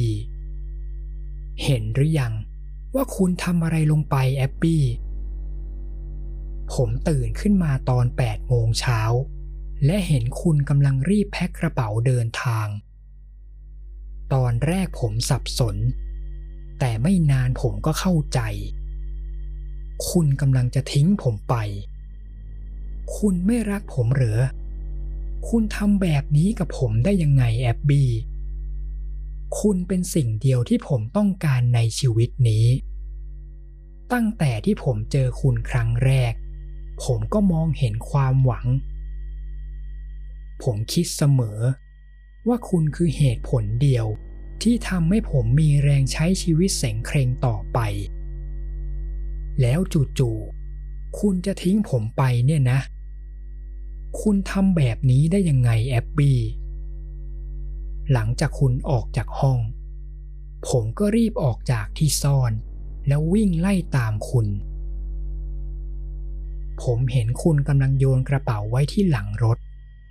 Speaker 1: เห็นหรือยังว่าคุณทำอะไรลงไปแอบบี้ผมตื่นขึ้นมาตอน8โมงเช้า และเห็นคุณกำลังรีบแพ็คกระเป๋าเดินทาง ตอนแรกผมสับสน แต่ไม่นานผมก็เข้าใจ คุณกำลังจะทิ้งผมไป คุณไม่รักผมเหรอ คุณทำแบบนี้กับผมได้ยังไงแอบบี้ คุณเป็นสิ่งเดียวที่ผมต้องการในชีวิตนี้ ตั้งแต่ที่ผมเจอคุณครั้งแรก ผมก็มองเห็นความหวัง ผมคิดเสมอ ว่าคุณคือเหตุผลเดียวที่ทำให้ผมมีแรงใช้ชีวิตเสงเครงต่อไป แล้วจู่ๆ คุณจะทิ้งผมไปเนี่ยนะ คุณทำแบบนี้ได้ยังไงแอบบี้ หลังจากคุณออกจากห้อง ผมก็รีบออกจากที่ซ่อน แล้ววิ่งไล่ตามคุณ ผมเห็นคุณกำลังโยนกระเป๋าไว้ที่หลังรถ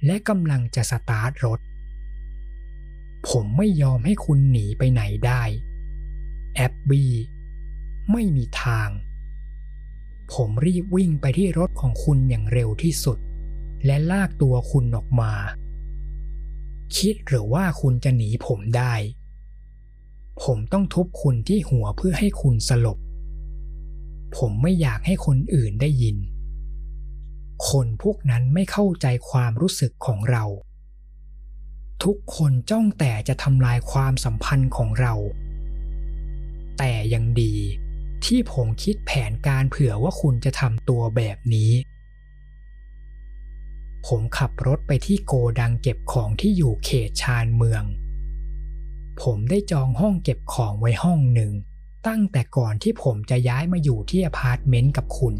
Speaker 1: และกำลังจะสตาร์ทรถ ผมไม่ยอมให้คุณหนีไปไหนได้ แอบบี้ไม่มีทาง ผมรีบวิ่งไปที่รถของคุณอย่างเร็วที่สุด และลากตัวคุณออกมา คิดหรือว่าคุณจะหนีผมได้ ผมต้องทุบคุณที่หัวเพื่อให้คุณสลบ ผมไม่อยากให้คนอื่นได้ยิน คนพวกนั้นไม่เข้าใจความรู้สึกของเรา ทุกคนจ้องแต่จะทำลายความสัมพันธ์ของเรา แต่ยังดีที่ผมคิดแผนการเผื่อว่าคุณจะทำตัวแบบนี้ ผมขับรถไปที่โกดังเก็บของที่อยู่เขตชานเมือง ผมได้จองห้องเก็บของไว้ห้องหนึ่ง ตั้งแต่ก่อนที่ผมจะย้ายมาอยู่ที่อพาร์ตเมนต์กับคุณ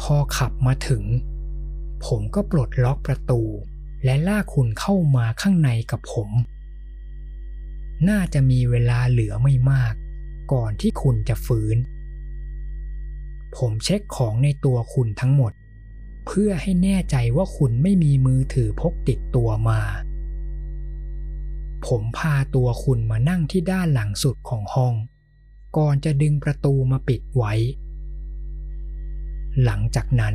Speaker 1: พอขับมาถึง ผมก็ปลดล็อกประตู และลากคุณเข้ามาข้างในกับผม น่าจะมีเวลาเหลือไม่มาก ก่อนที่คุณจะฟื้น ผมเช็คของในตัวคุณทั้งหมด เพื่อให้แน่ใจว่าคุณไม่มีมือถือพกติดตัวมา ผมพาตัวคุณมานั่งที่ด้านหลังสุดของห้อง ก่อนจะดึงประตูมาปิดไว้ หลังจากนั้น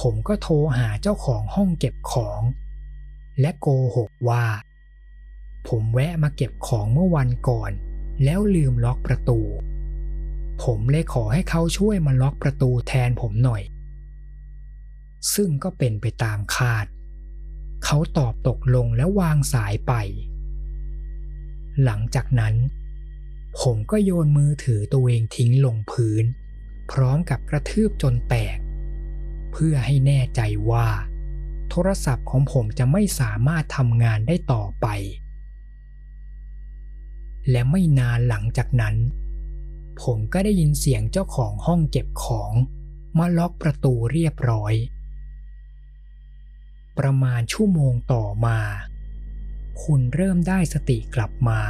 Speaker 1: ผมก็โทรหาเจ้าของห้องเก็บของ และโกหกว่า ผมแวะมาเก็บของเมื่อวันก่อน แล้วลืมล็อกประตู ผมเลยขอให้เขาช่วยมาล็อกประตูแทนผมหน่อย ซึ่งก็เป็นไปตามคาด เขาตอบตกลงแล้ววางสายไป หลังจากนั้น ผมก็โยนมือถือตัวเองทิ้งลงพื้น พร้อมกับกระทืบจนแตก เพื่อให้แน่ใจว่า โทรศัพท์ของผมจะไม่สามารถทำงานได้ต่อไป และไม่นานหลังจากนั้น ผมก็ได้ยินเสียงเจ้าของห้องเก็บของมาล็อกประตูเรียบร้อย ประมาณชั่วโมงต่อมา คุณเริ่มได้สติกลับมา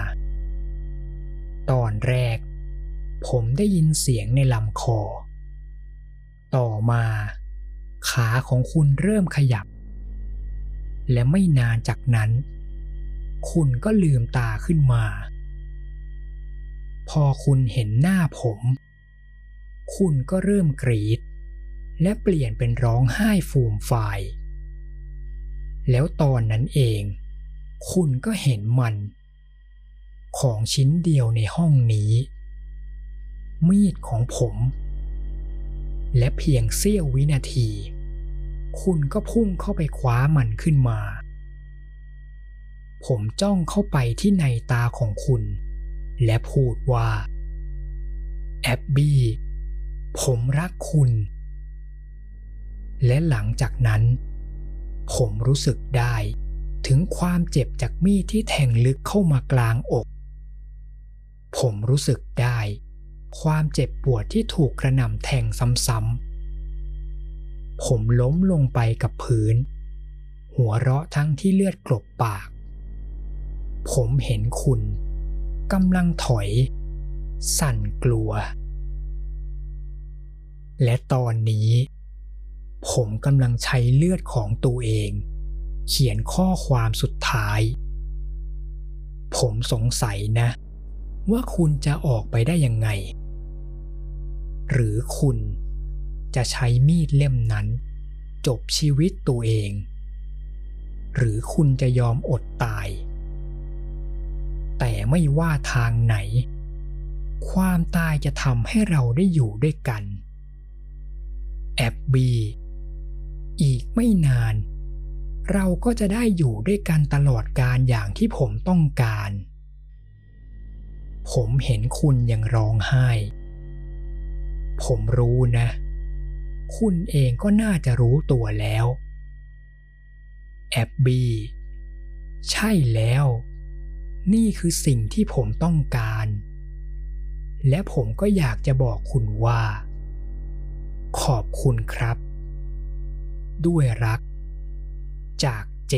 Speaker 1: ตอนแรก ผมได้ยินเสียงในลำคอ ต่อมา ขาของคุณเริ่มขยับ และไม่นานจากนั้น คุณก็ลืมตาขึ้นมา พอคุณเห็นหน้าผม คุณก็เริ่มกรีดและเปลี่ยนเป็นร้องไห้ฟูมฟาย แล้วตอนนั้นเอง คุณก็เห็นมัน ของชิ้นเดียวในห้องนี้ มีดของผม และเพียงเสี้ยววินาที คุณก็พุ่งเข้าไปคว้ามันขึ้นมา ผมจ้องเข้าไปที่ในตาของคุณ และพูดว่า แอบบี้ ผมรักคุณ และหลังจากนั้น ผมรู้สึกได้ ถึงความเจ็บจากมีดที่แทงลึกเข้ามากลางอก ผมรู้สึกได้ ความเจ็บปวดที่ถูกกระหน่ำแทงซ้ำๆ ผมล้มลงไปกับพื้น หัวเราะทั้งที่เลือดกลบปาก ผมเห็นคุณกำลังถอย สั่นกลัว และตอนนี้ ผมกำลังใช้เลือดของตัวเอง เขียนข้อความสุดท้าย ผมสงสัยนะ ว่าคุณจะออกไปได้ยังไง หรือคุณจะใช้มีดเล่มนั้น จบชีวิตตัวเอง หรือคุณจะยอมอดตาย แต่ไม่ว่าทางไหน ความตายจะทำให้เราได้อยู่ด้วยกันแอบบี อีกไม่นาน เราก็จะได้อยู่ด้วยกันตลอดการอย่างที่ผมต้องการ ผมเห็นคุณยังร้องไห้ ผมรู้นะ คุณเองก็น่าจะรู้ตัวแล้ว แอบบีใช่แล้ว นี่คือสิ่งที่ผมต้องการ และผมก็อยากจะบอกคุณว่า ขอบคุณครับ ด้วยรัก จากเจ